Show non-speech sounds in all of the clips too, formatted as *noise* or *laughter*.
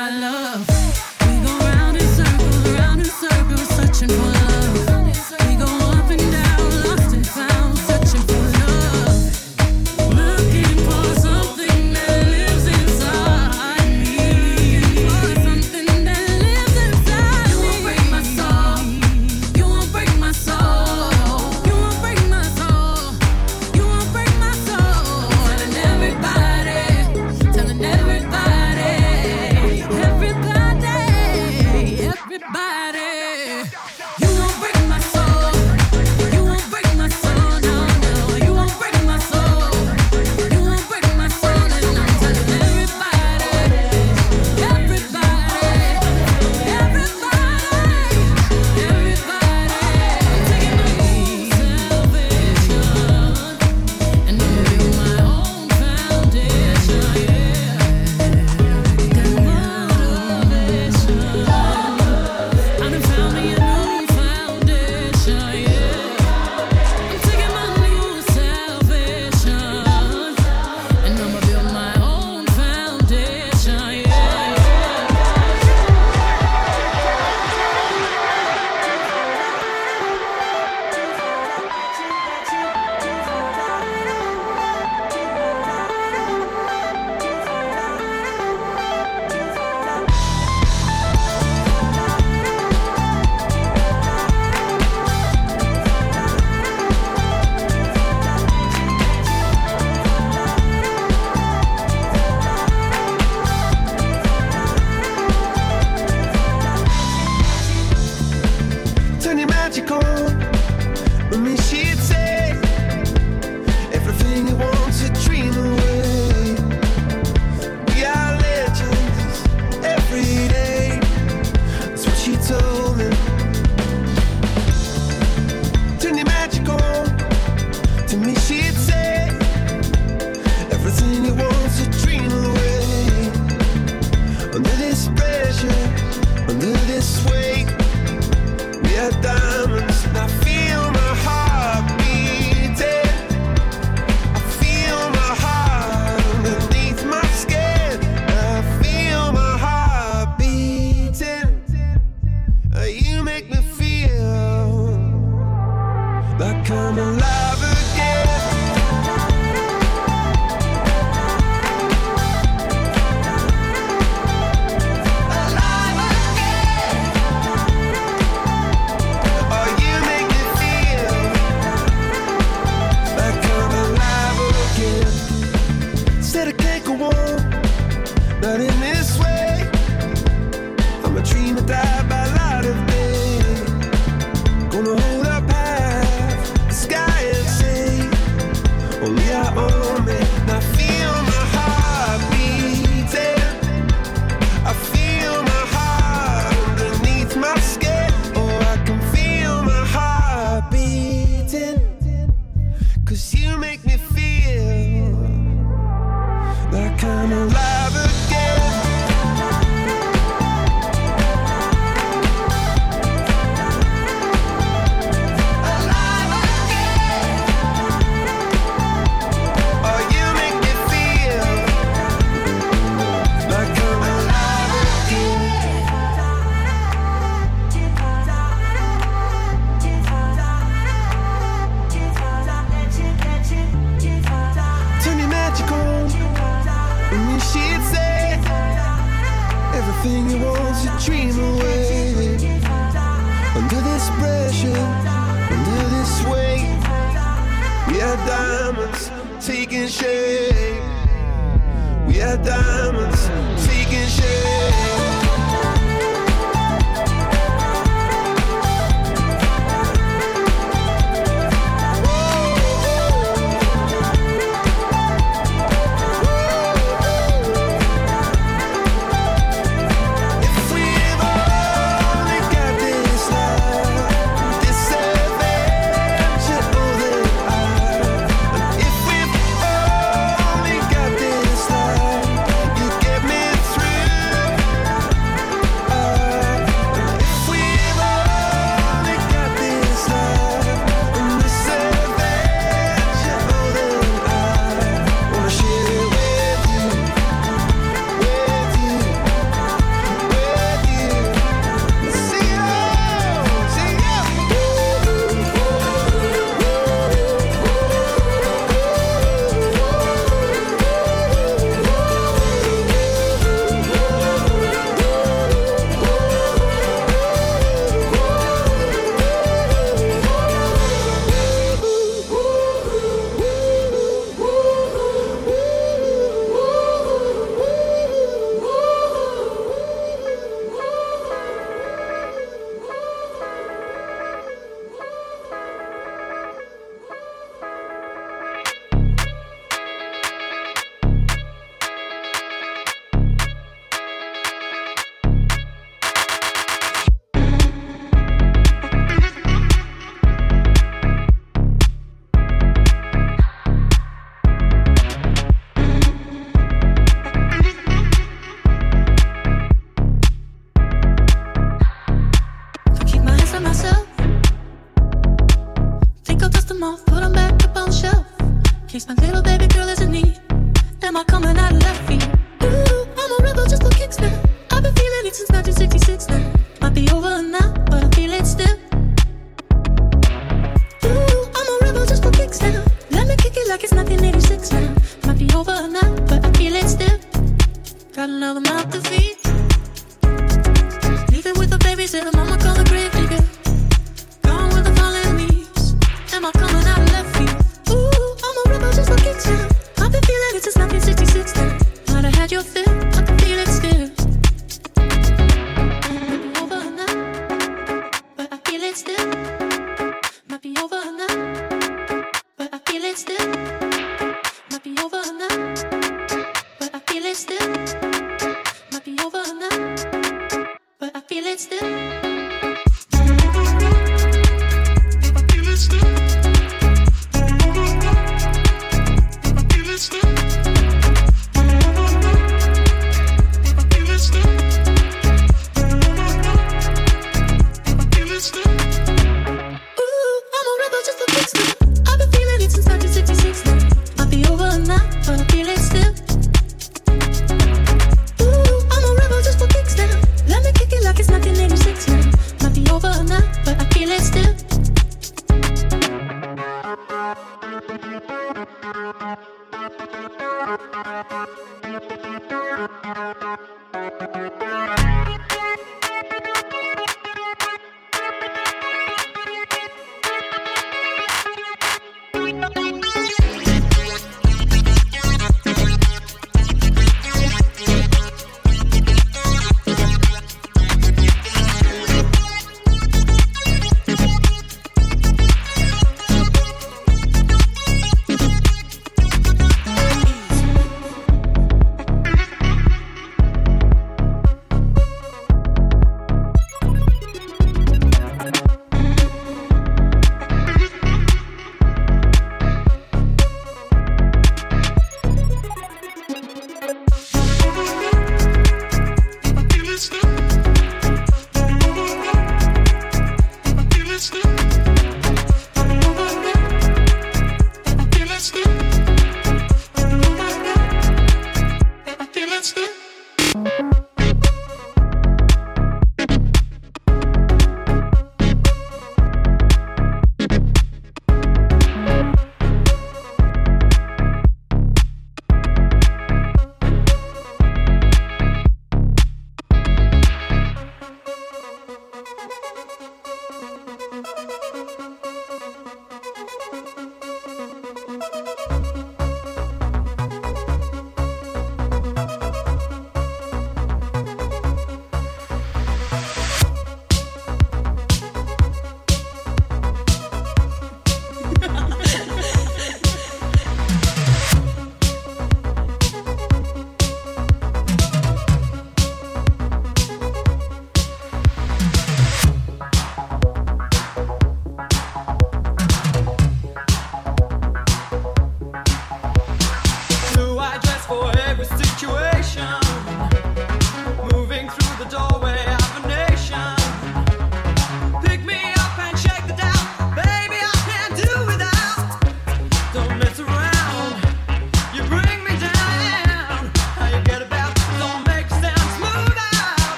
my love. a. But in this way, I'm a dreamer that.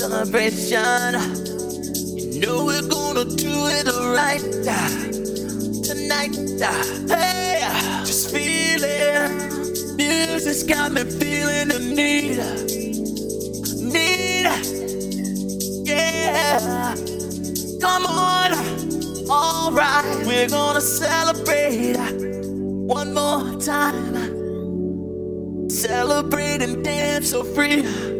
Celebration. You know we're gonna do it right tonight. Hey, just feeling. Music's got me feeling the need. Need. Yeah. Come on. Alright, we're gonna celebrate one more time. Celebrate and dance so free.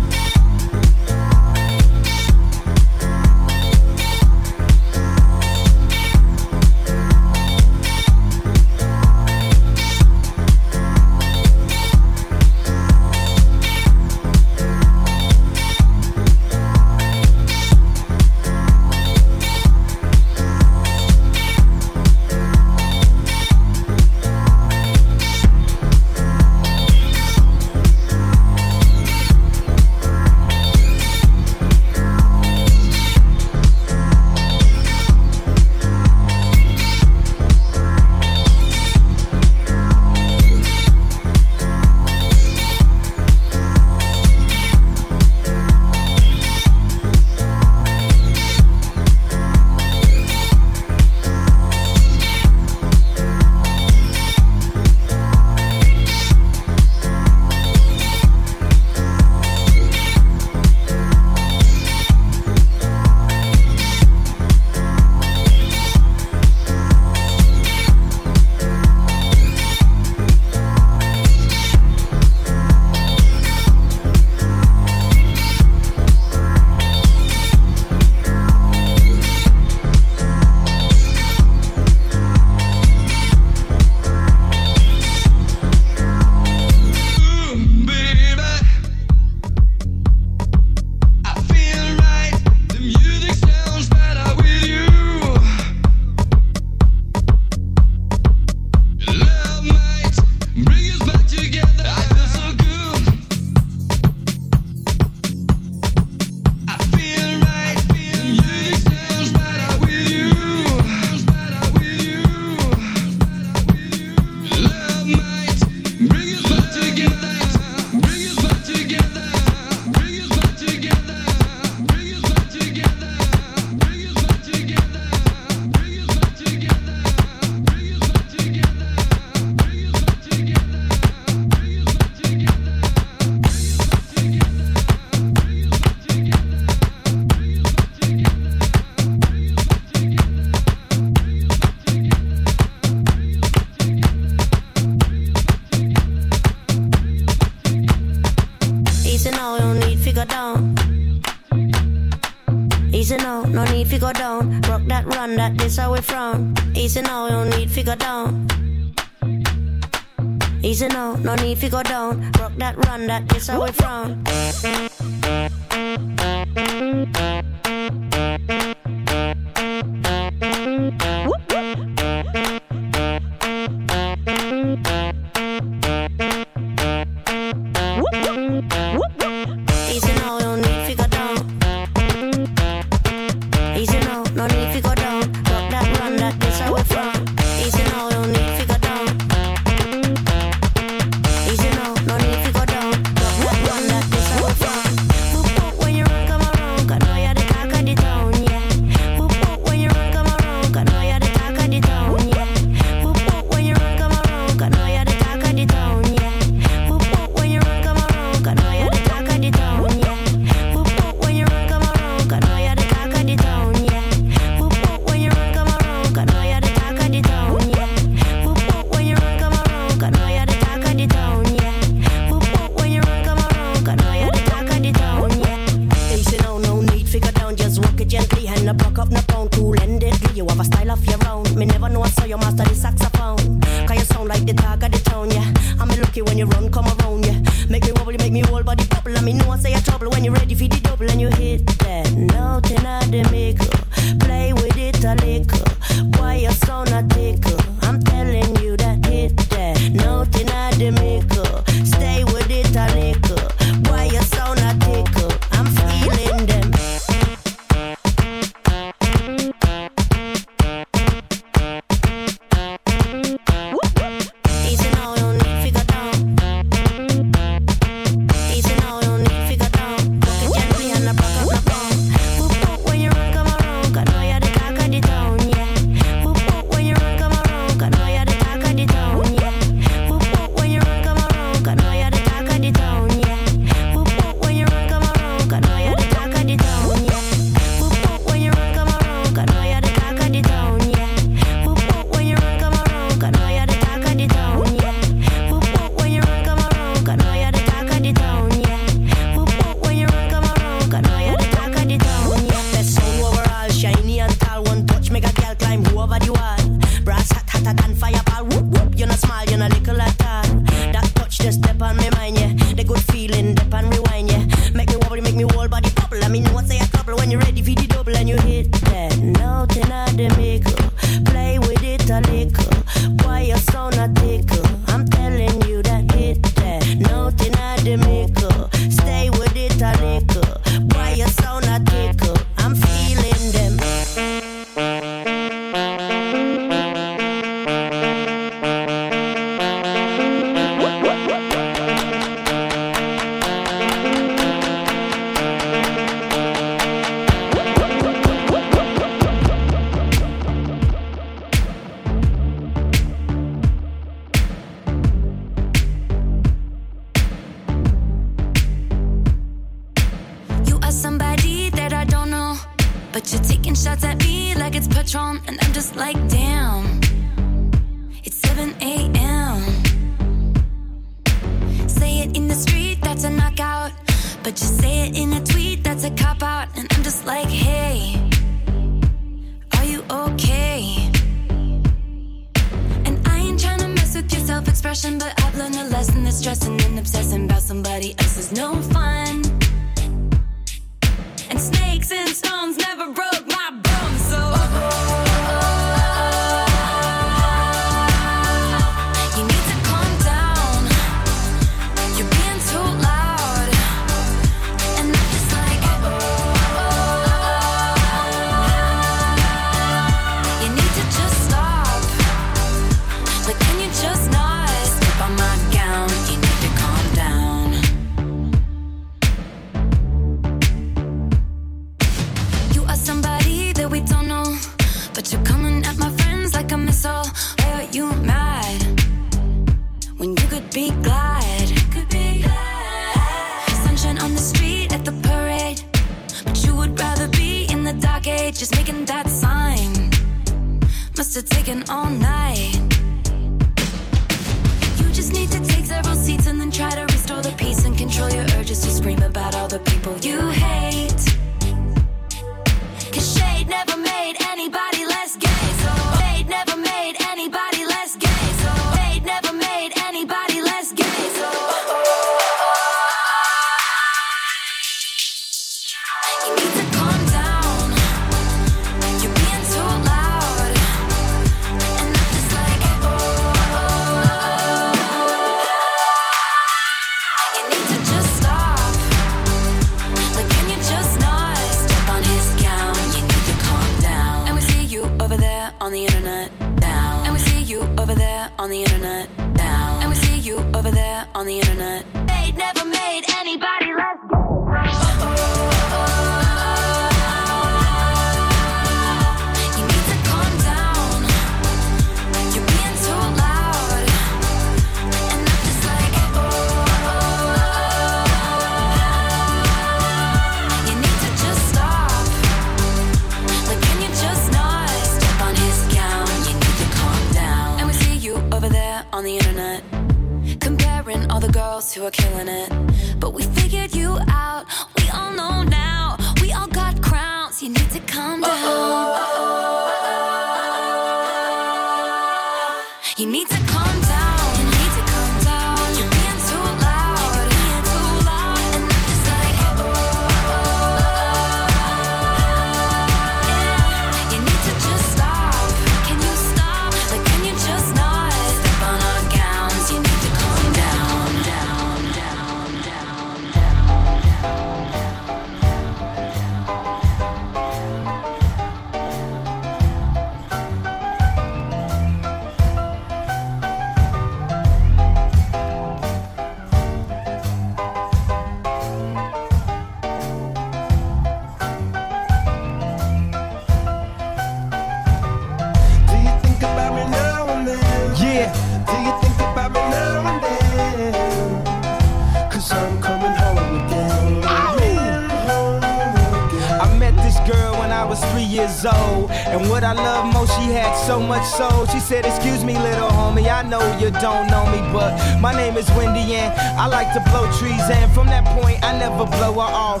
trees. And from that point, I never blow her off.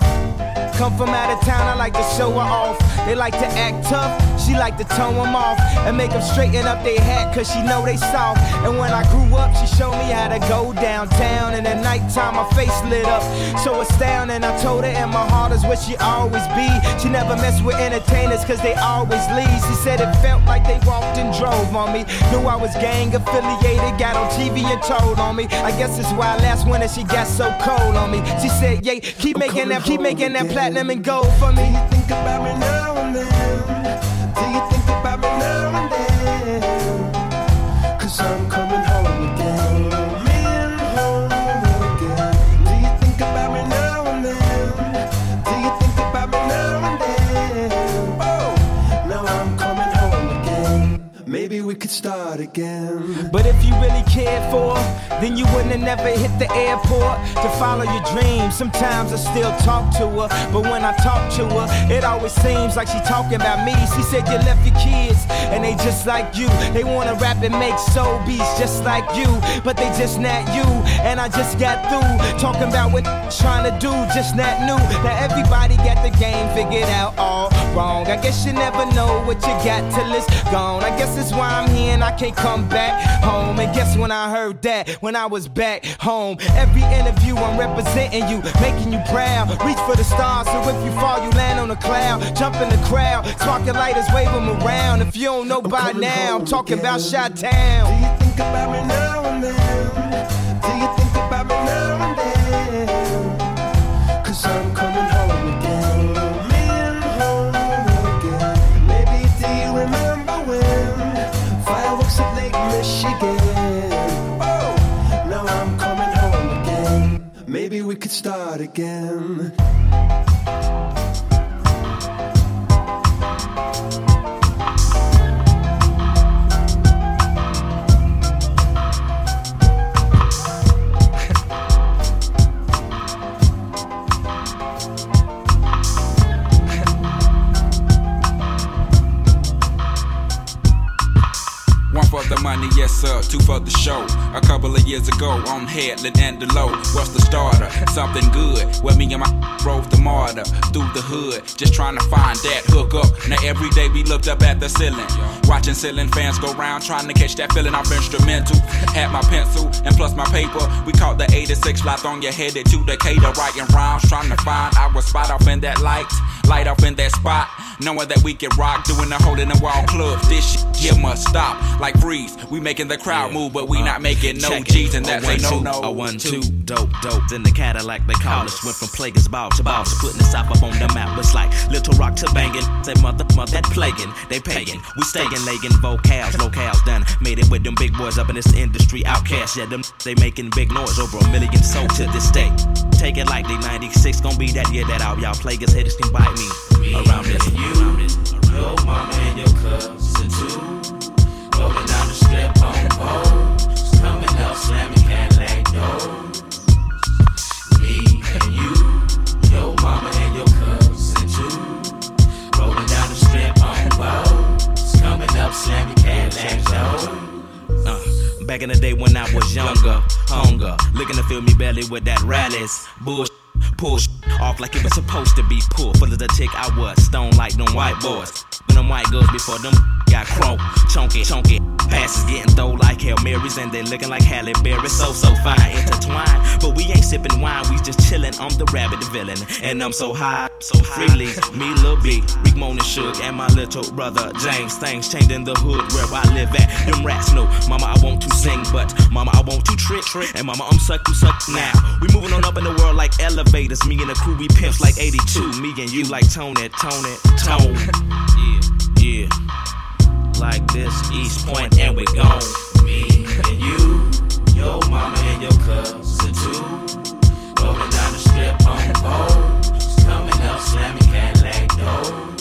Come from out of town, I like to show her off. They like to act tough, like to tone them off and make them straighten up their hat, cause she know they soft. And when I grew up, she showed me how to go downtown. And at nighttime, my face lit up, so astounding. I told her, and my heart is where she always be. She never mess with entertainers, cause they always leave. She said it felt like they walked and drove on me. Knew I was gang affiliated, got on TV and told on me. I guess it's why last winter she got so cold on me. She said, Yeah, keep making that, keep making that platinum and gold for me. you think about me now and then? Maybe we could start again. But if you really cared for then you wouldn't have never hit the airport to follow your dreams. Sometimes I still talk to her, but when I talk to her, it always seems like she talking about me. She said you left your kids, and they just like you. They wanna rap and make soul beats just like you, but they just not you. And I just got through talking about what trying to do, just not new. Now everybody got the game figured out all wrong. I guess you never know what you got till it's gone. I guess that's why I'm here and I can't come back home. And guess when I heard that? When I was back home. Every interview I'm representing you, making you proud. Reach for the stars, so if you fall, you land on a cloud. Jump in the crowd, sparking lighters, wave them around. If you don't know by now, I'm talking about. Shot Do you think about me now and then? Start again. Yes sir, two for the show. A couple of years ago on Headland and Delowe. What's the starter? Something good. Where me and my *laughs* drove the MARTA through the hood, just trying to find that hook up. Now every day we looked up at the ceiling, watching ceiling fans go round, trying to catch that feeling off instrumental. Had my pencil and plus my paper. We caught the 86 flight on your headed to Decatur, writing rhymes, trying to find our spot off in that light, light off in that spot. Knowing that we can rock, doing the hole in the wall clubs. This shit here must stop. Like freeze, we making the crowd move, but we uh, not making no G's, and that's a no no. A one two dope dope. Then the Cadillac they call us went from plaguers ball to balls, putting the south up on the map. It's like Little Rock to banging. Say mother mother that plaguing, they pagan. We staying legging vocals, locales done. Made it with them big boys up in this industry. OutKast, yeah them they making big noise over a million sold to this day. Take it like they 96 gon' be that year that out. Y'all plaguers haters can bite me. me around this, doors. Back in the day when I was younger, hunger, looking to fill me belly with that rallies. Bullshit, push off like it was supposed to be pulled. Full of the tick I was, stone like them white boys. When them white girls before them got crunk, chunky, chunky. Passes getting throw like Hail Marys and they looking like Halle Berry. So, so fine, intertwined. But we ain't sipping wine, we just chillin'. I'm the rabbit, villain. And I'm so high, so freely. Me, Lil B, Rick Moan and Suge, and my little brother James. Things changed in the hood where I live at. Them rats know, Mama, I want to sing, but Mama, I want to trick. Trick. And Mama, I'm suck, you suck now. We moving on up in the world like elevators. Me and the crew, we pimps like 82. Me and you like Tony, Toni, Toné. Yeah, yeah like this East Point, and we gone. Me and you, your mama and your cousin too. Rolling down the strip on poles, coming up slamming Cadillac doors.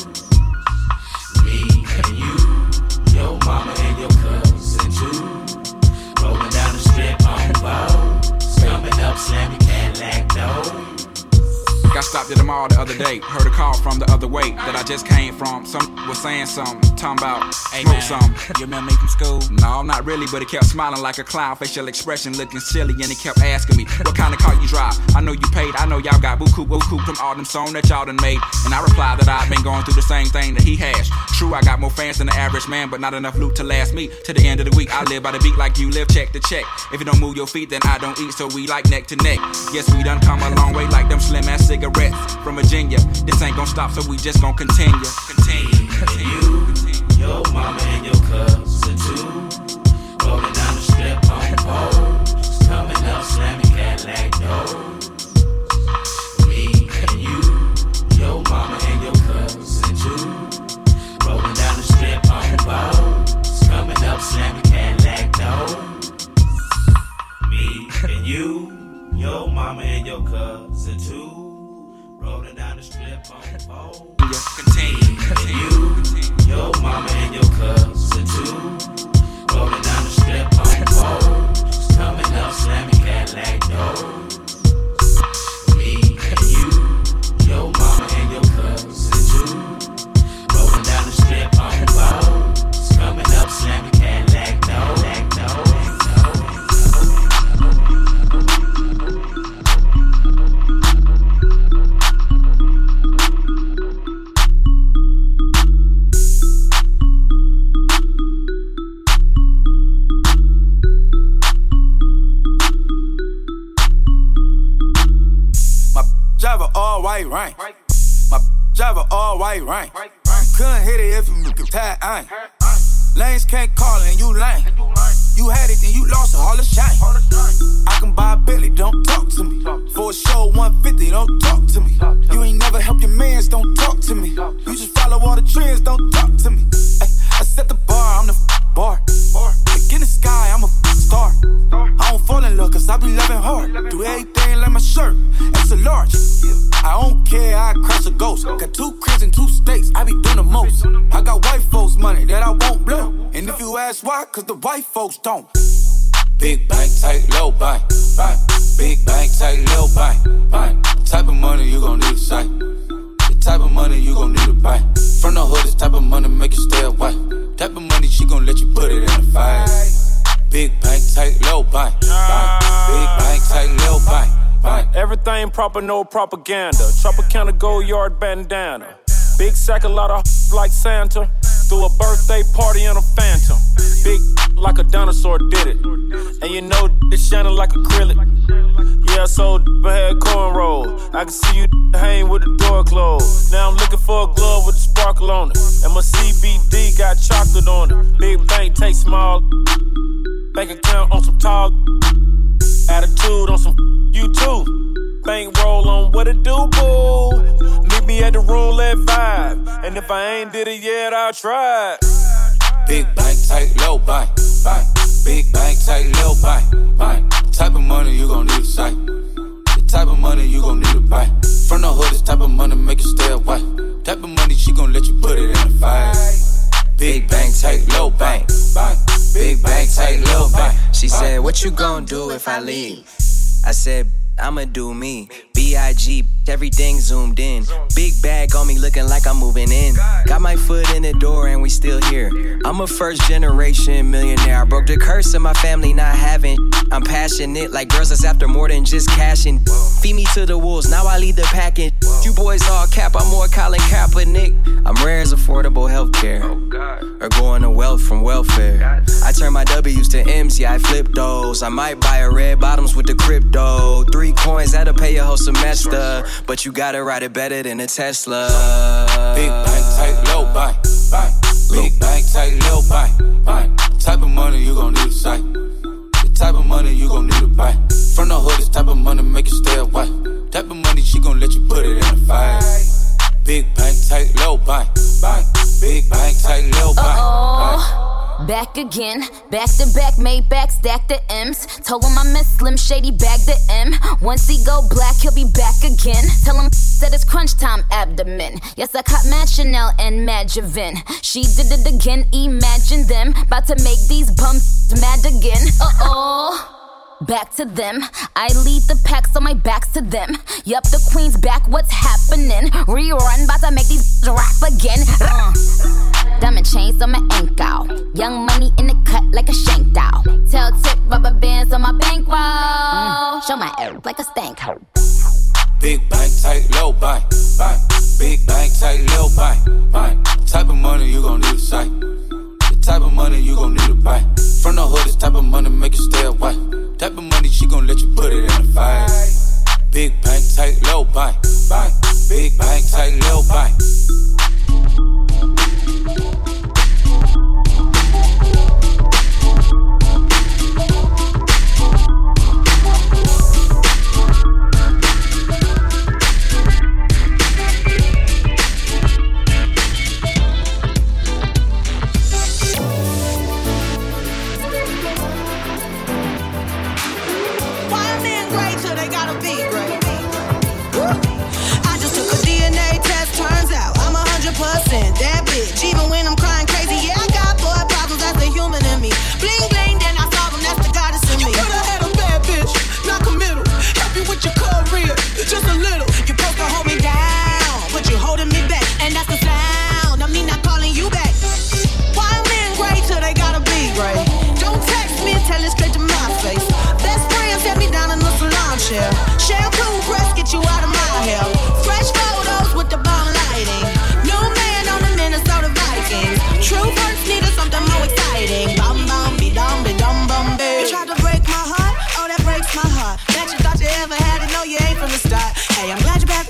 The day. Heard a call from the other way that I just came from. Some was saying something, talking about hey smoke some. *laughs* You remember me from school? No, not really, but he kept smiling like a clown, facial expression looking silly, and he kept asking me what kind of car you drive. I know you paid, I know y'all got buku buku from all them songs that y'all done made, and I replied that I've been going through the same thing that he has. True, I got more fans than the average man, but not enough loot to last me to the end of the week. I live by the beat like you live, check to check. If you don't move your feet, then I don't eat, so we like neck to neck. Yes, we done come a long way like them slim ass cigarettes from Virginia. This ain't gonna stop, so we just gonna continue. Continue. continue. You, your mama and your cousin too. Rolling down the strip on poles. Coming up, slamming Cadillac doors. Me and you, your mama and your cousin too. Rolling down the strip on poles. Coming up, slamming Cadillac doors. Me and you, your mama and your cousin too. Rolling down the strip on *laughs* four. Continue, continue. You, your mama and your cousin too. Rolling down the strip on *laughs* four. Coming up, slamming Cadillac doors. White rank. My driver all white rank. Couldn't hit it if you could tie ain't. Lanes can't call and you lame. You had it, then you lost it, all the shine. I can buy a Billy, don't talk to me. For a show 150, don't talk to me. You ain't never help your mans, don't talk to me. You just follow all the trends, don't talk to me. I set the bar, I'm the bar. Like in the sky, I'm a star. I don't fall in love, cause I be loving hard. Do everything like my shirt, extra large. I don't care, I crash a ghost. Got two cribs and two states, I be doing the most. I got white folks' money that I won't blow. And if you ask why, cause the white folks don't. Big bank, tight, low bank, bank. Big bank, tight, low bank, bank. Type of money you gon' need a sight. The type of money you gon' need to buy. From the hood, this type of money make you stay away. Type of money she gon' let you put it in the fight. Big bank, take low bank. Big bank, take low bank, bank. Everything proper, no propaganda. Tropicana Goyard bandana. Big sack, a lot of *laughs* like Santa. Threw a birthday party in a phantom. Big *laughs* like a dinosaur did it. And you know *laughs* it's shining like acrylic. Yeah, so I had cornrow. I can see you hang with the door closed. Now I'm looking for a glove with a sparkle on it. And my CBD got chocolate on it. Big bank take small. Bank account on some tall. Attitude on some you too. Bank roll on what it do, boo. Meet me at the roulette vibe. And if I ain't did it yet, I'll try. Big bank, tight, low bank, bank. Big bank, tight, low bank, bank. Type of money you gon' need a sight. The type of money you gon' need to buy. From the hood, this type of money make you stay away. Type of money she gon' let you put it in a fight. Big bank, tight, low bank, bank. Big bank, tight, little bank. She said, What you gon' do if I leave? I said, I'ma do me. B.I.G. Everything zoomed in. Big bag on me looking like I'm moving in. Got my foot in the door and we still here. I'm a first generation millionaire. I broke the curse of my family not having. I'm passionate like girls that's after more than just cashing. Feed me to the wolves, now I lead the packing. You boys all cap, I'm more Colin Kaepernick. I'm rare as affordable healthcare. Or going to wealth from welfare. I turn my W's to M's, yeah, I flip those. I might buy a red bottoms with the crypto. Three coins, that'll pay your whole semester. But you gotta ride it better than a Tesla. Big bank, tight, low bank, bank. Big bank, tight, low bank, bank. Type of money you gon' need a sight. The type of money you gon' need to buy. From the hood, this type of money make you stay away. Type of money she gon' let you put it in a fight. Big bank, tight, low bank, bank. Big bank, tight, low bank, bank. Back again, back to back, made back, stack the M's. Told him I miss Slim Shady, bag the M. Once he go black, he'll be back again. Tell him that it's crunch time abdomen. Yes, I caught Mad Chanel and Mad Javin. She did it again, imagine them. About to make these bums mad again. Uh oh. Back to them. I lead the pack, so my back's to them. Yup, the queen's back, what's happening? Rerun, bout to make these *laughs* rap again. Uh. Diamond chains on my ankle. Young money in the cut like a shank doll. Tail tip rubber bands on my bankroll. Show my air like a stank hoe. Big bank, tight, low bank, bank. Big bank, tight, low bank, bank. Type of money you gon' need a sight. The type of money you gon' need to buy. From the hood, this type of money make you stay away. Type of money she gon' let you put it in the fight. Big bank, tight, low bank. Big bank, tight, low bank.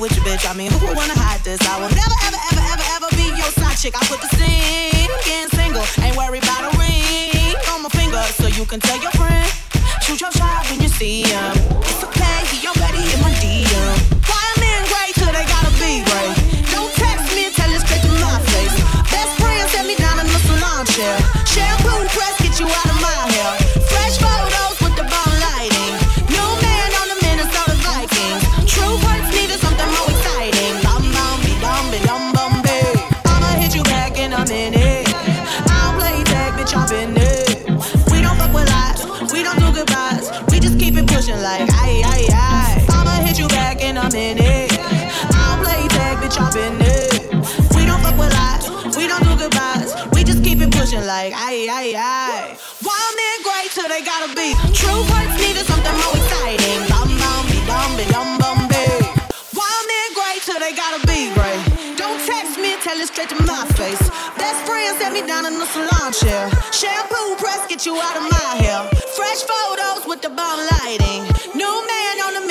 With your bitch. I mean, who would wanna hide this? I will never ever ever ever ever be your side chick. I put the scene, getting single, ain't worried about a ring on my finger, so you can tell your friend. Shoot your shot when you see him. Pushing like aye aye aye. I'ma hit you back in a minute. I don't play tag, bitch, I've been it. We don't fuck with lies, we don't do goodbyes. We just keep it pushing like aye aye aye. Wild men great till they gotta be. True hearts needed something more exciting. Bum bum be dum be dum bum be. Wild men great till they gotta be great. Don't text me tell it straight to my face. Best friend set me down in the salon chair. Shampoo press get you out of my bomb lighting. New man on the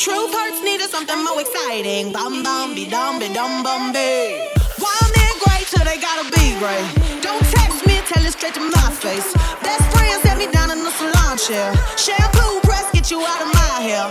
Truth hurts, needed something more exciting. Bum bum be dum be dum bum be. Wild men great till they gotta be great. Don't text me, tell it straight to my face. Best friend set me down in the salon chair. Shampoo press, get you out of my hair.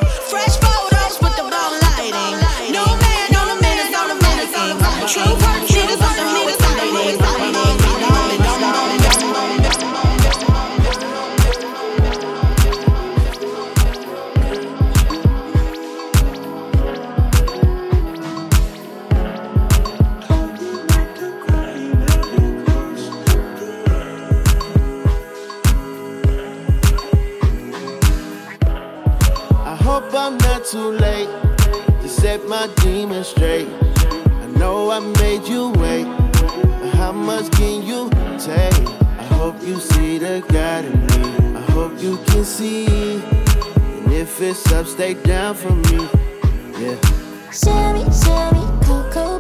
Too late to set my demons straight. I know I made you wait, how much can you take? I hope you see the God in me. I hope you can see. And if it's up, stay down for me. Yeah. Shimmy, shimmy, cocoa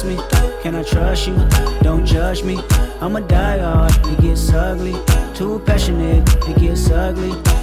trust me? Can I trust you? Don't judge me. I'm a die hard. It gets ugly. Too passionate. It gets ugly.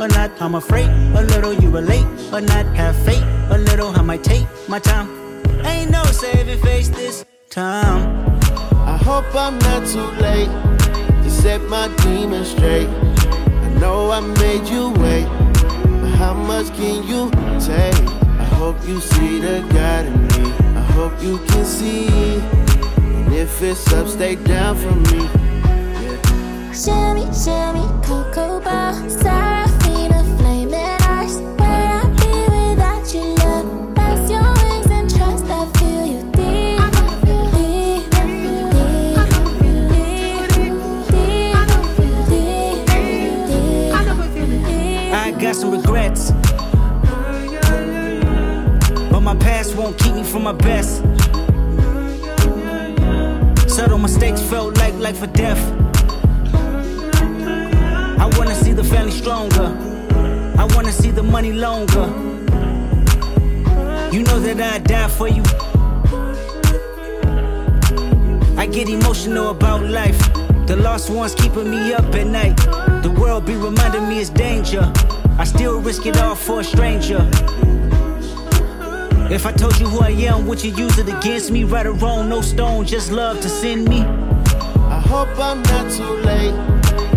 Or not? I'm afraid a little you relate or not. Have faith a little. I might take my time. Ain't no saving face this time. I hope I'm not too late to set my demons straight. I know I made you wait, but how much can you take? I hope you see the God in me. I hope you can see. And if it's up, stay down for me. Shimmy, shimmy, cocoa bar, Serafina, got some regrets. But my past won't keep me from my best. Subtle mistakes felt like life or death. I wanna see the family stronger. I wanna see the money longer. You know that I'd die for you. I get emotional about life. The lost ones keeping me up at night. The world be reminding me it's danger. I still risk it all for a stranger. If I told you who I am, would you use it against me? Right or wrong, no stone, just love to send me. I hope I'm not too late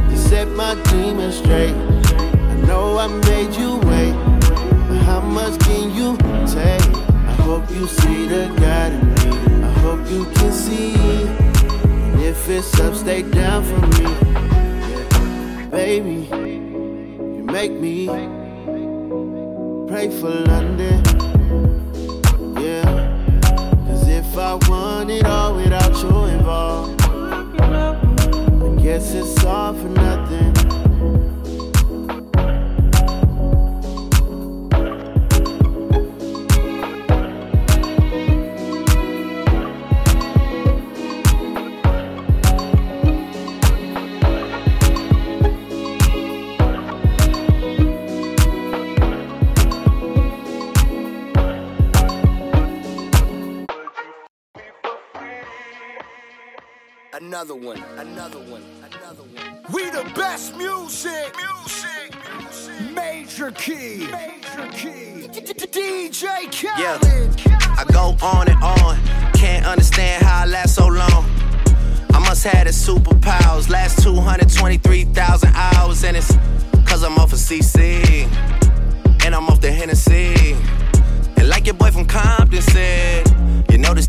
to set my demons straight. I know I made you wait, but how much can you take? I hope you see the God in me. I hope you can see. And if it's up, stay down for me. Yeah. Baby, make me pray for London. Yeah. Cause if I want it all without you involved, I guess it's all for nothing. Another one, another one, another one. We the best music. Music. music. Major key. Major key. DJ Yeah, Khaled. I go on and on. Can't understand how I last so long. I must have the superpowers. Last 223,000 hours, and it's cause I'm off of CC. And I'm off the Hennessy. And like your boy from Compton said, you know this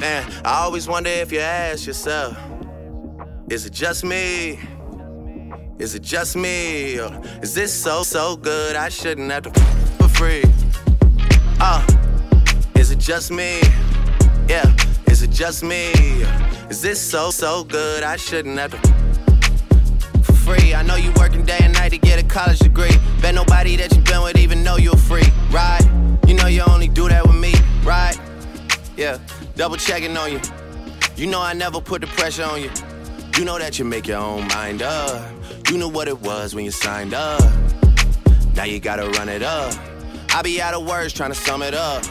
Man, I always wonder if you ask yourself, is it just me? Is it just me? Or is this so, so good I shouldn't have to for free? Uh, is it just me? Yeah, is it just me? Is this so, so good I shouldn't have to for free? I know you working day and night to get a college degree. Bet nobody that you've been with even know you're free, right? You know you only do that with me, right? Yeah, double checking on you. You know I never put the pressure on you. You know that you make your own mind up. You knew what it was when you signed up. Now you gotta run it up. I be out of words trying to sum it up.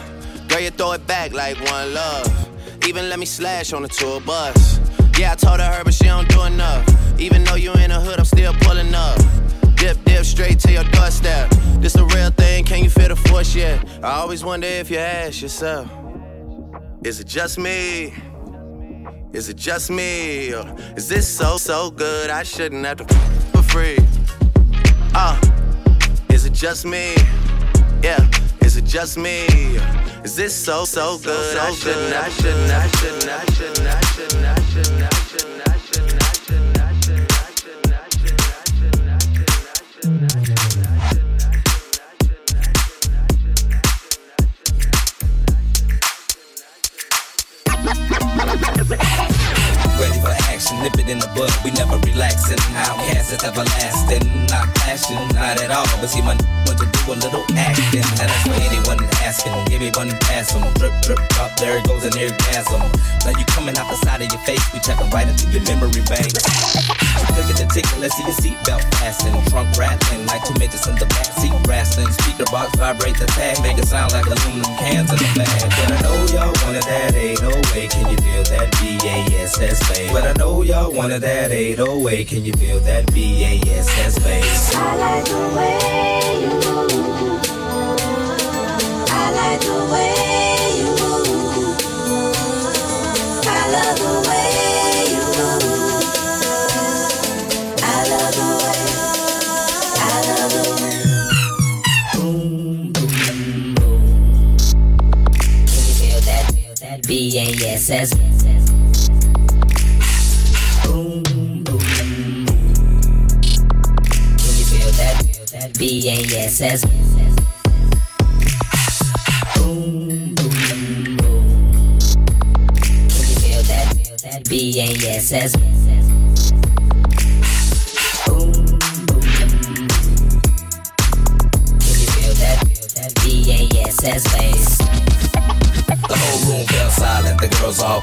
Girl, you throw it back like one love. Even let me slash on the tour bus. Yeah, I told her, but she don't do enough. Even though you in the hood, I'm still pulling up. Dip, dip, straight to your doorstep. This a real thing, can you feel the force yet? I always wonder if you ask yourself, is it just me? Is it just me? Or is this so, so good I shouldn't have to for free? Uh, is it just me? Yeah, is it just me? Is this so, so good I shouldn't, I shouldn't, I shouldn't, I shouldn't, I shouldn't, I shouldn't, I shouldn't, nip it in the bud. We never relaxing. OutKast is everlasting, not clashing, not at all. But see, my want to do a little acting. That's for anyone asking. Pass them. Drip, drip, drop. There it goes an orgasm. Now you coming out the side of your face. We tapping right into your memory banks. Look at the ticket, let's see your seatbelt fasten. Trunk rattling like two midgets in the back seat wrestling. Speaker box vibrate the tag, make it sound like aluminum cans in the bag. But I know y'all wanted that 808. Can you feel that BASS bass? But I know y'all wanted that 808. Can you feel that BASS bass? I like the way you yes, yes. Boom, boom, boom. Can you feel that? B A S S. Boom, boom, boom. Can you feel that? B A S S. all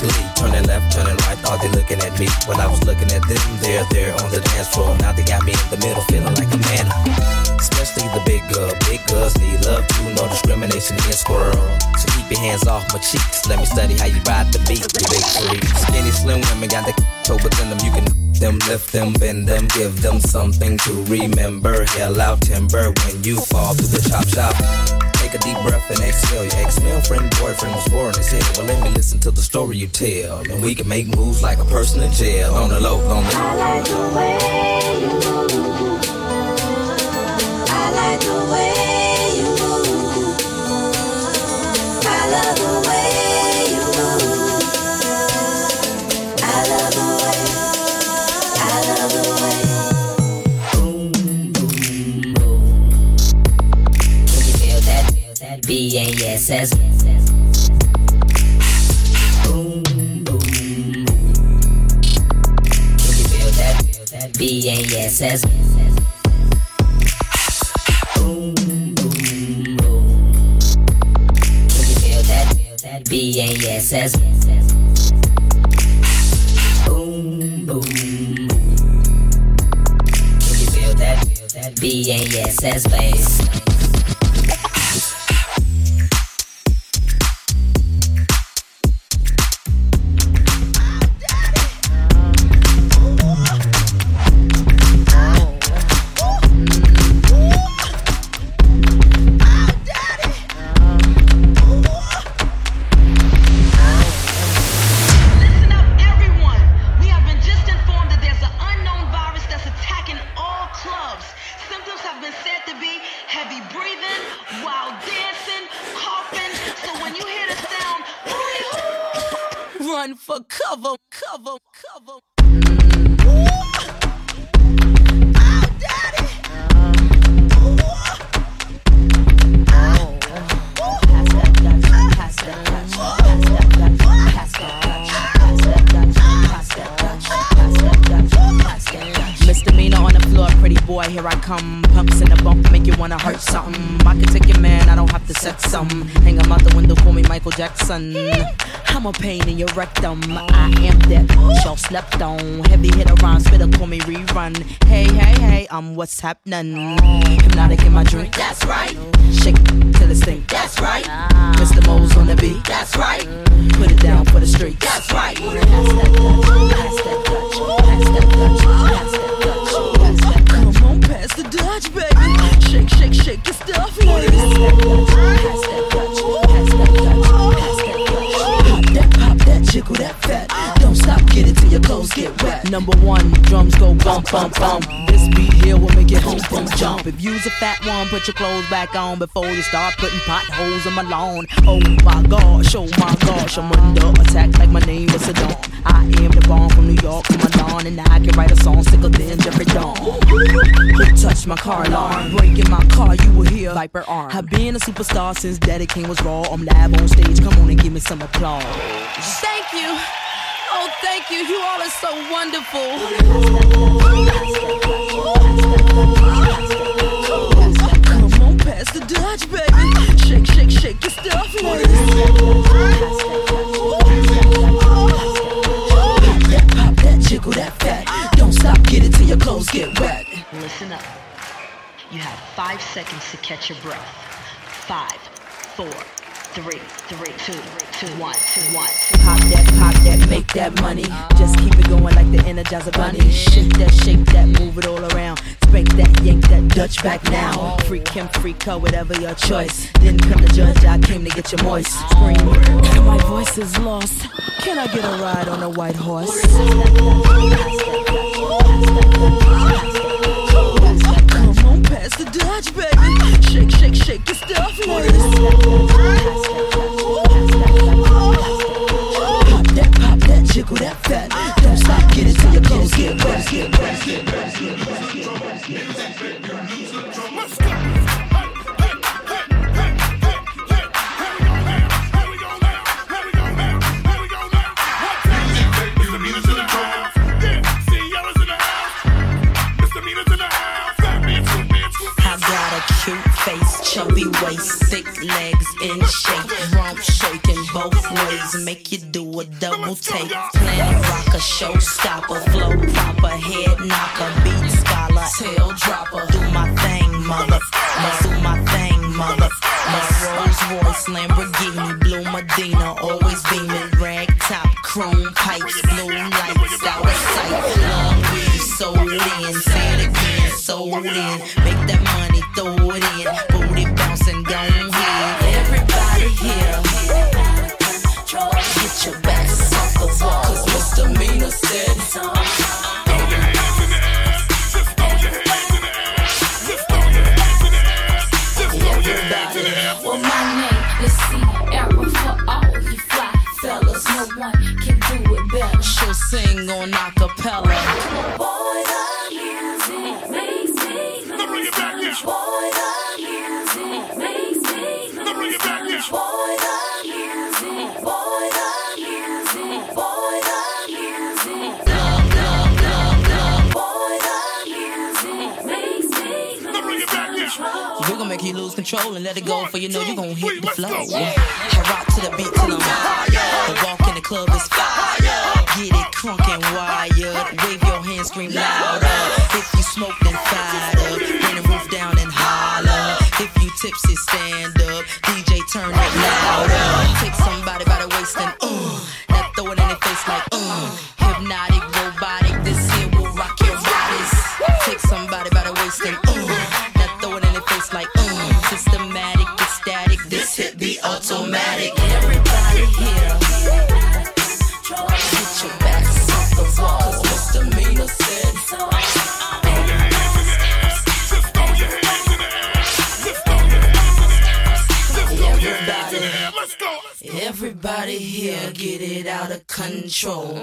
glee. Turning left, turning right, all they looking at me. When I was looking at them, they're there on the dance floor. Now they got me in the middle, feeling like a man. Especially the big girl. Big girls need love too, no discrimination against squirrel. So keep your hands off my cheeks. Let me study how you ride the beat, you big freak. Skinny, slim women got the toe within them. You can them, lift them, bend them, give them something to remember. Hell out timber when you fall through the chop shop. A deep breath and exhale. Your ex-male friend, boyfriend was born his head. Well, let me listen to the story you tell. And we can make moves like a person in jail. On the low, on the I like the way you move. I like the way BASS. Boom, boom. Can you feel that? BASS. Boom, boom, boom. Can you feel that? BASS. Boom, boom. Can you? Feel that BASS bass. Man, I don't have to set some. Hang him out the window, call me Michael Jackson. I'm a pain in your rectum. I am that y'all slept on. Heavy hitter rhyme, spitter, call me rerun. Hey, hey, hey, I'm what's happening. Hypnotiq in my drink, that's right. Shake till it stink, that's right. Mr. Mo's on the beat, that's right. Put it down for the street, that's right. Pass that Dutch, pass that Dutch, pass that Dutch, pass that Dutch. Come on, pass the Dutch, baby. Shake, shake, shake ladies. Your clothes get wet. Number one, drums go bump, bump, bump. This beat here will make hump, hump, jump. If you's a fat one, put your clothes back on before you start putting potholes in my lawn. Oh my gosh, oh my gosh, I'm under attack like my name was Saddam. I am the bomb from New York, come on, and I can write a song sicker than Jeffrey Dawn. Who touched my car alarm? Breaking my car, you will hear Viper arm. I've been a superstar since Daddy Kane was raw. I'm live on stage, come on and give me some applause. Thank you. Thank you. You all are so wonderful. Come on, pass the Dutch, baby. Shake, shake, shake your stuff, ladies. That, pop that, jiggle that fat. Don't stop, get it till your clothes get wet. Listen up. You have five seconds to catch your breath. Five, four, three, three, two, two, one, two, one. Pop that, pop that, make that money. Just keep it going like the Energizer Bunny. Shake that, shake that, move it all around. Spank that, yank that Dutch back now. Freak him, freak her, whatever your choice. Didn't come to judge, I came to get you moist. Scream, my voice is lost. Can I get a ride on a white horse? The Dutch, baby. Shake, shake, shake your stuff, ladies. Pop that, pop that, jiggle that fat. Don't stop, get it till your clothes get wet. Get wet, get wet, get wet. I chubby waist, thick legs in shape, rump shaking both ways, make you do a double take. Planet rocker, showstopper, flow proper, head knocker, beat scholar, tail dropper. Do my thing, mother, do my thing, mother. My Rolls Royce, Lamborghini, blue Medina, always beaming, rag top, chrome pipes, blue lights, out of sight. Long weed, sold in, say it again, sold in. Make that money, throw it in, booty bouncing, don't hit. Everybody here, get your backs off the wall, 'cause said. All you fly fellas. No one can do it better. She'll sing on acapella. Boy, the music makes me lose touch. Boy, the music, boy, the music, boy, the music. Love, love, love, love. Boy, the music makes me lose control. We're gonna make you lose control and let it go, for you know you're gonna hit the flow. I rock to the beat till I'm higher. The walk in the club is fire. Get it crunk and wired. Wave your hands, scream louder. If you smoke, then fired up. Down and holler. If you tipsy, stand up. DJ, turn it louder. Take somebody by the waist and uh. Now throw it in their face like uh. Hypnotic, robotic. This here will rock your bodies. Take somebody by the waist and uh. Here get it out of control.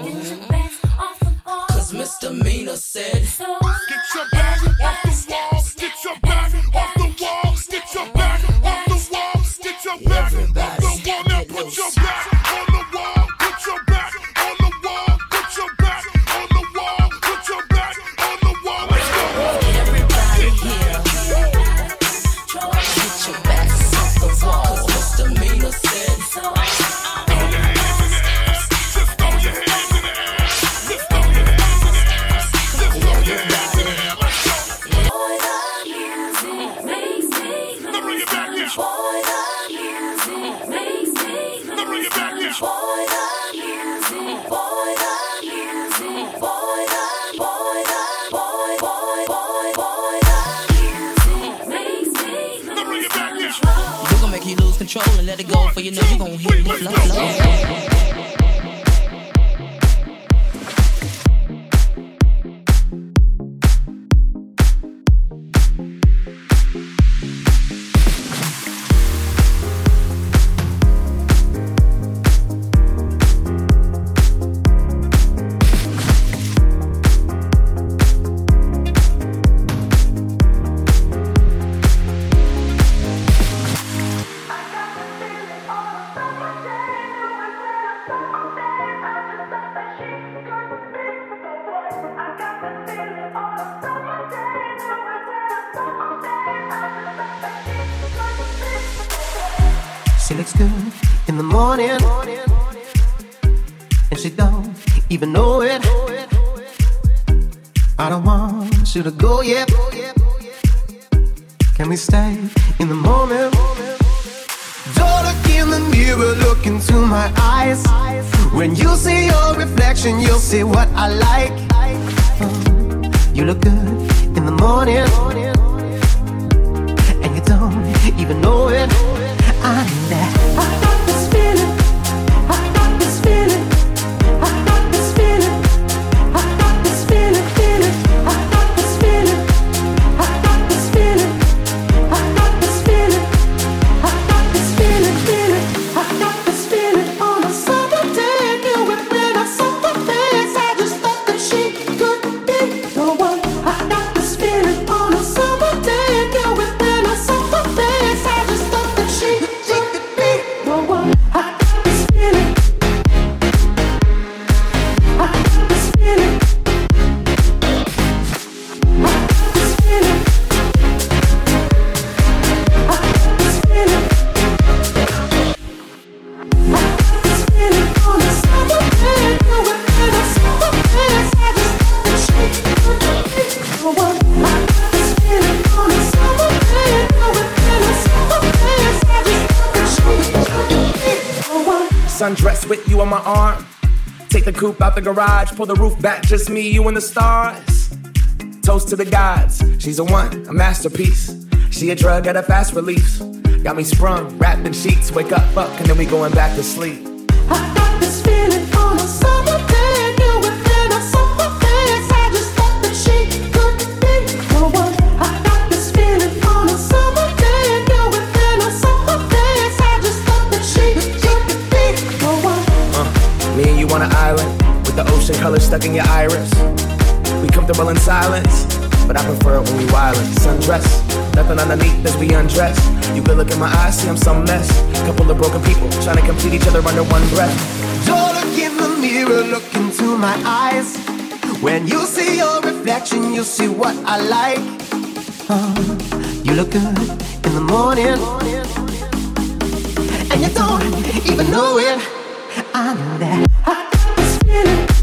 Cause misdemeanor said, so, Get your back off the wall, you gonna hit the flow. flow. You to go yet. Can we stay in the moment? Don't look in the mirror, look into my eyes. When you see your reflection, you'll see what I like. Oh, you look good in the morning, and you don't even know it. You on my arm. Take the coupe out the garage, pull the roof back, just me, you, and the stars. Toast to the gods, she's a one, a masterpiece. She a drug at a fast release. Got me sprung, wrapped in sheets, wake up, fuck, and then we going back to sleep. Ocean color stuck in your iris. We comfortable in silence, but I prefer it when we wildin'. Sundress, nothing underneath as we undress. You good look in my eyes, see I'm some mess. Couple of broken people trying to complete each other under one breath. Don't look in the mirror, look into my eyes. When you see your reflection, you'll see what I like. Oh, you look good in the morning, and you don't even know it. I know that. I feeling.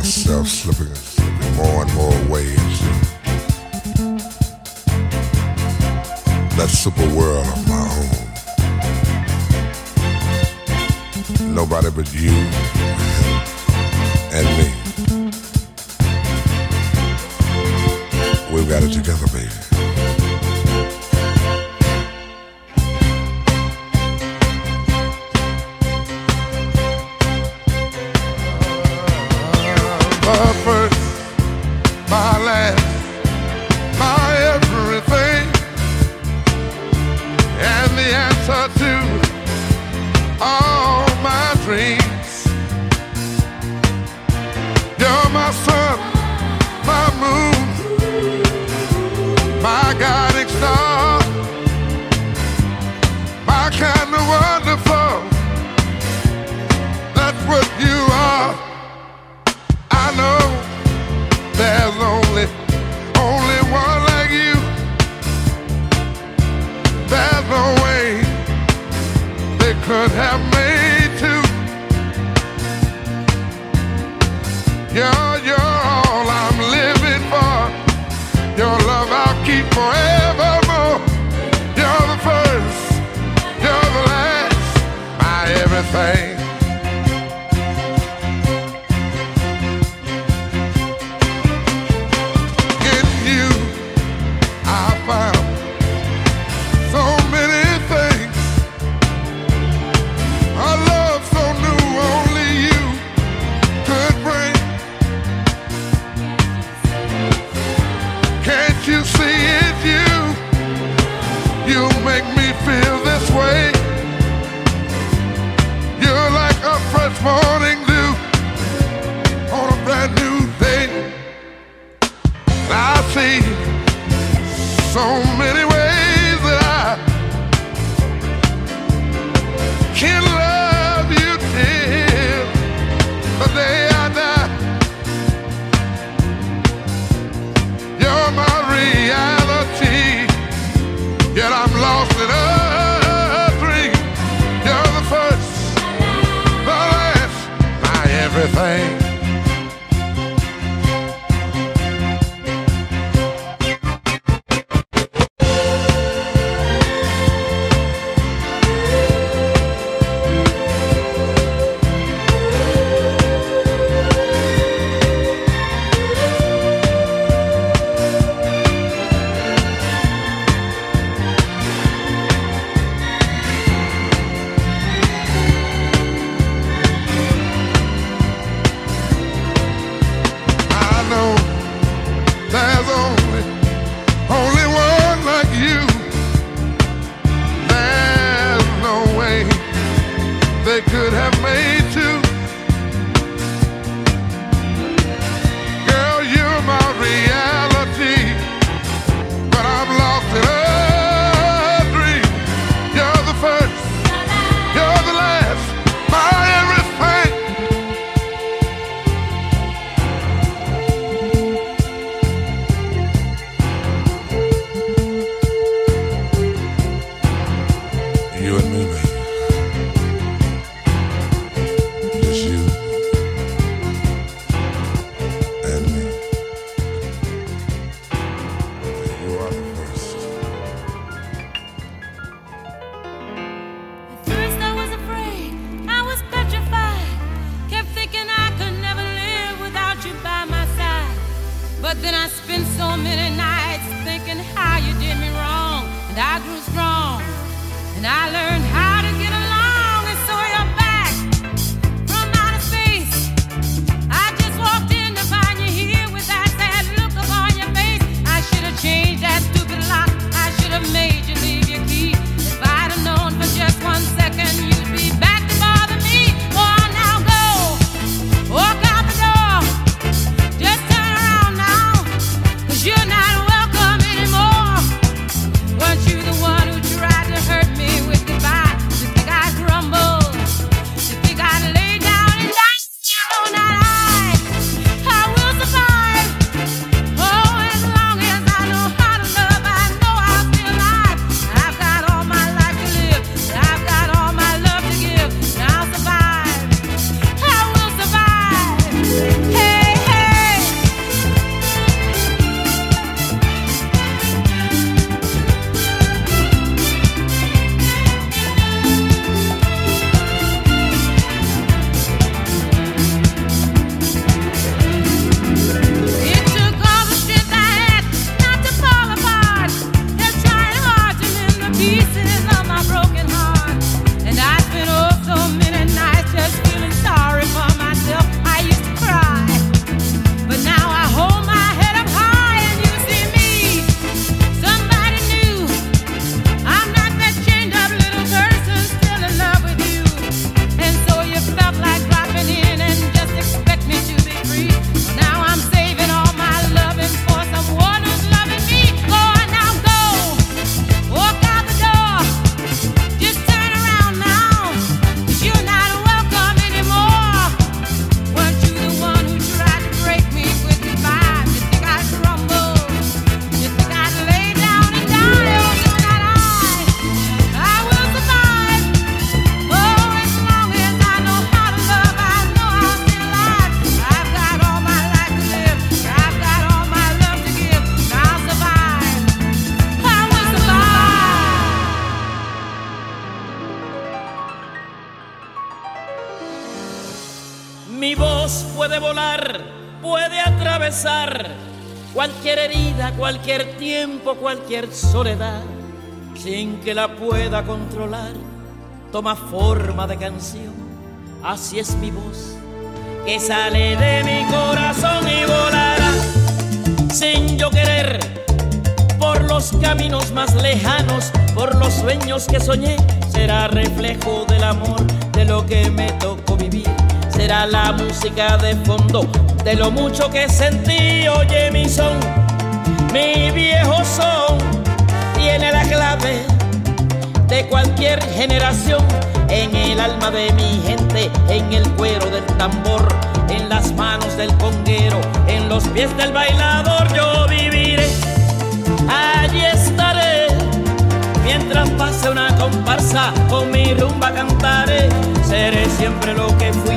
myself slipping, slipping more and more waves. That super world of my own. Nobody but you. have me. Cualquier tiempo, cualquier soledad, sin que la pueda controlar. Toma forma de canción, así es mi voz, que sale de mi corazón y volará sin yo querer por los caminos más lejanos, por los sueños que soñé, será reflejo del amor de lo que me tocó vivir. Será la música de fondo de lo mucho que sentí. Oye, mi son, mi viejo son, tiene la clave de cualquier generación. En el alma de mi gente, en el cuero del tambor, en las manos del conguero, en los pies del bailador, yo viviré. Allí estaré mientras pase una comparsa, con mi rumba cantaré. Seré siempre lo que fui,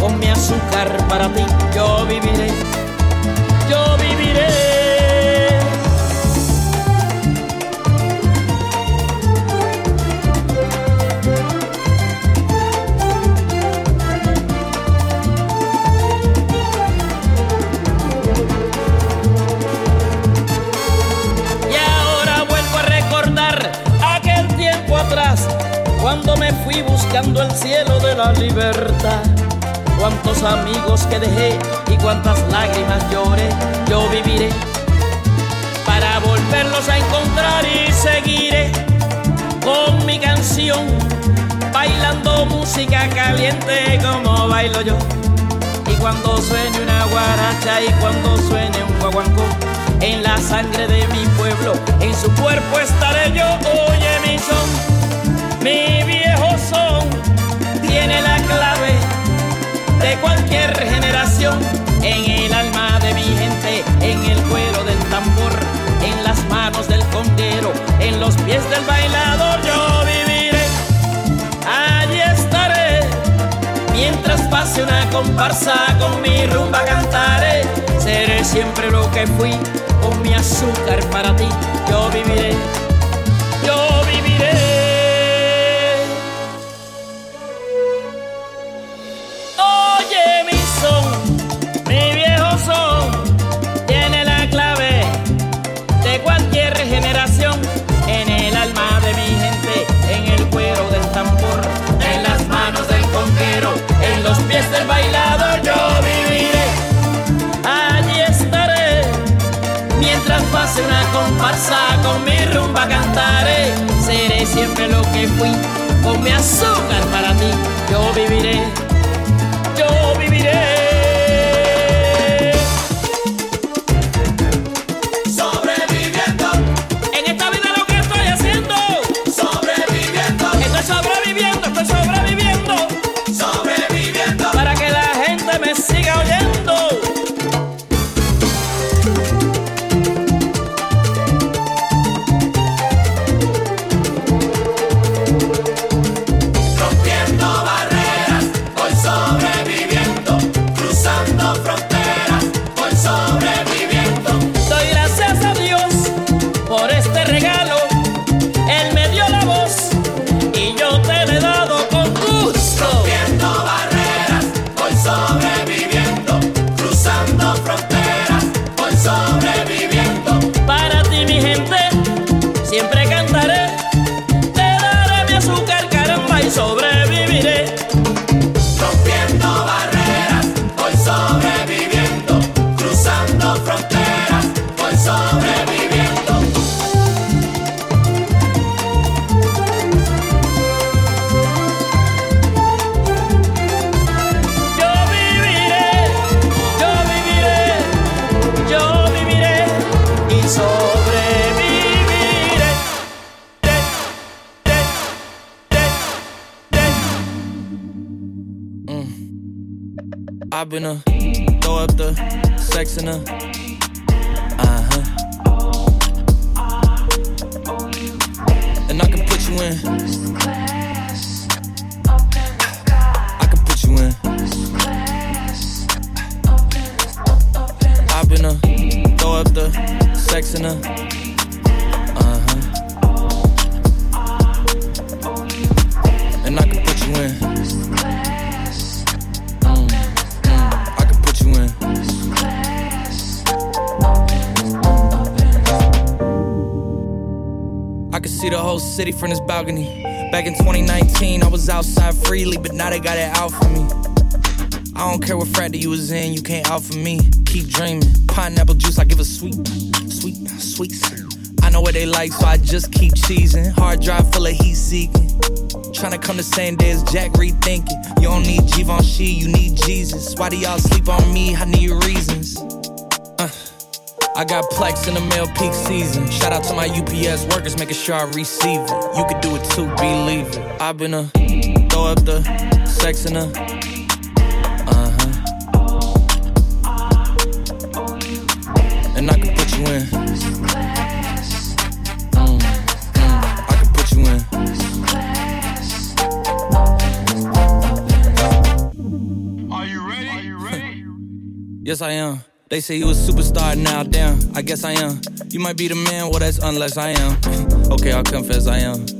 con mi azúcar para ti, yo viviré. Yo viviré. Fui buscando el cielo de la libertad. Cuántos amigos que dejé y cuántas lágrimas lloré, yo viviré para volverlos a encontrar y seguiré con mi canción, bailando música caliente como bailo yo. Y cuando suene una guaracha y cuando suene un guaguancó, en la sangre de mi pueblo, en su cuerpo estaré yo. Oye mi son, mi viejo son, tiene la clave de cualquier generación. En el alma de mi gente, en el cuero del tambor, en las manos del conguero, en los pies del bailador, yo viviré. Allí estaré Mientras pase una comparsa con mi rumba cantaré, seré siempre lo que fui, con mi azúcar para ti, yo viviré, del bailador yo viviré. Allí estaré, mientras pase una comparsa con mi rumba cantaré, seré siempre lo que fui, con mi azúcar para ti, yo viviré, yo been a they got it out for me. I don't care what frat you was in, you can't out for me. Keep dreaming. Pineapple juice, I give a sweet, sweet, sweet. I know what they like, so I just keep cheesing. Hard drive full of heat seeking. Tryna come the same day as Jack rethinking. You don't need Givenchy, you need Jesus. Why do y'all sleep on me? I need reasons. Uh, I got plex in the mail peak season. Shout out to my UPS workers, making sure I receive it. You could do it too, believe it. I've been a throw up the sex in a. Uh huh. And I can put you in. Mm, mm, I can put you in. Are you ready? Yes, I am. They say you a superstar now, damn. I guess I am. You might be the man, well, that's unless I am. *laughs* okay, I'll confess I am.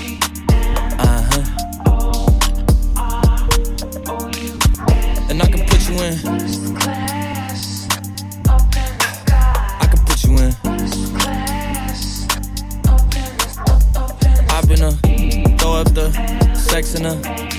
In. I can put you in. I've been a throw up the sex in her.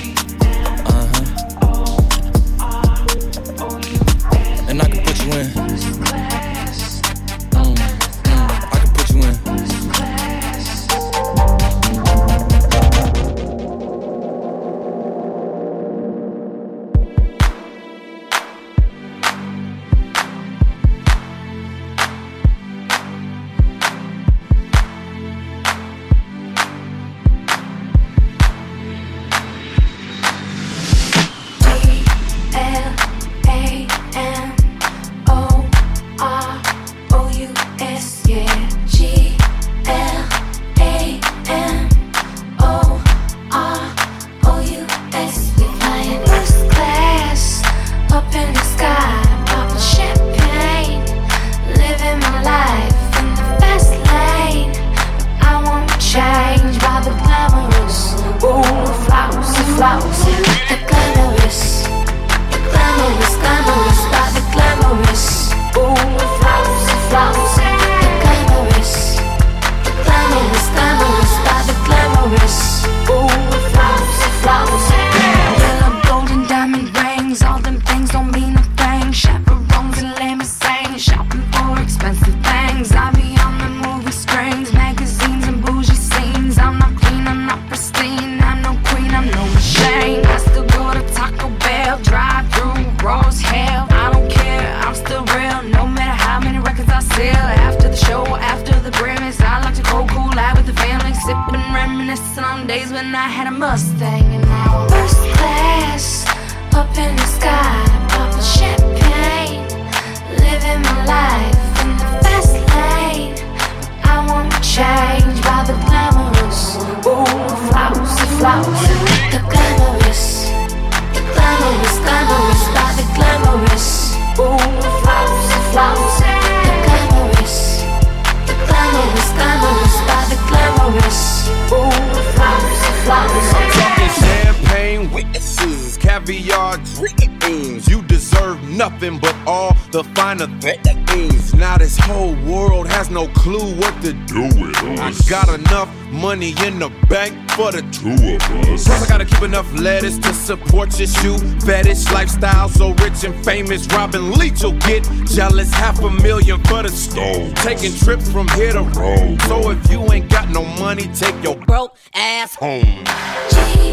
Support your shoe fetish lifestyle. So rich and famous, Robin Leach will get jealous. Half a million for the stove. Taking trips from here to Rome. So if you ain't got no money, take your broke ass home. First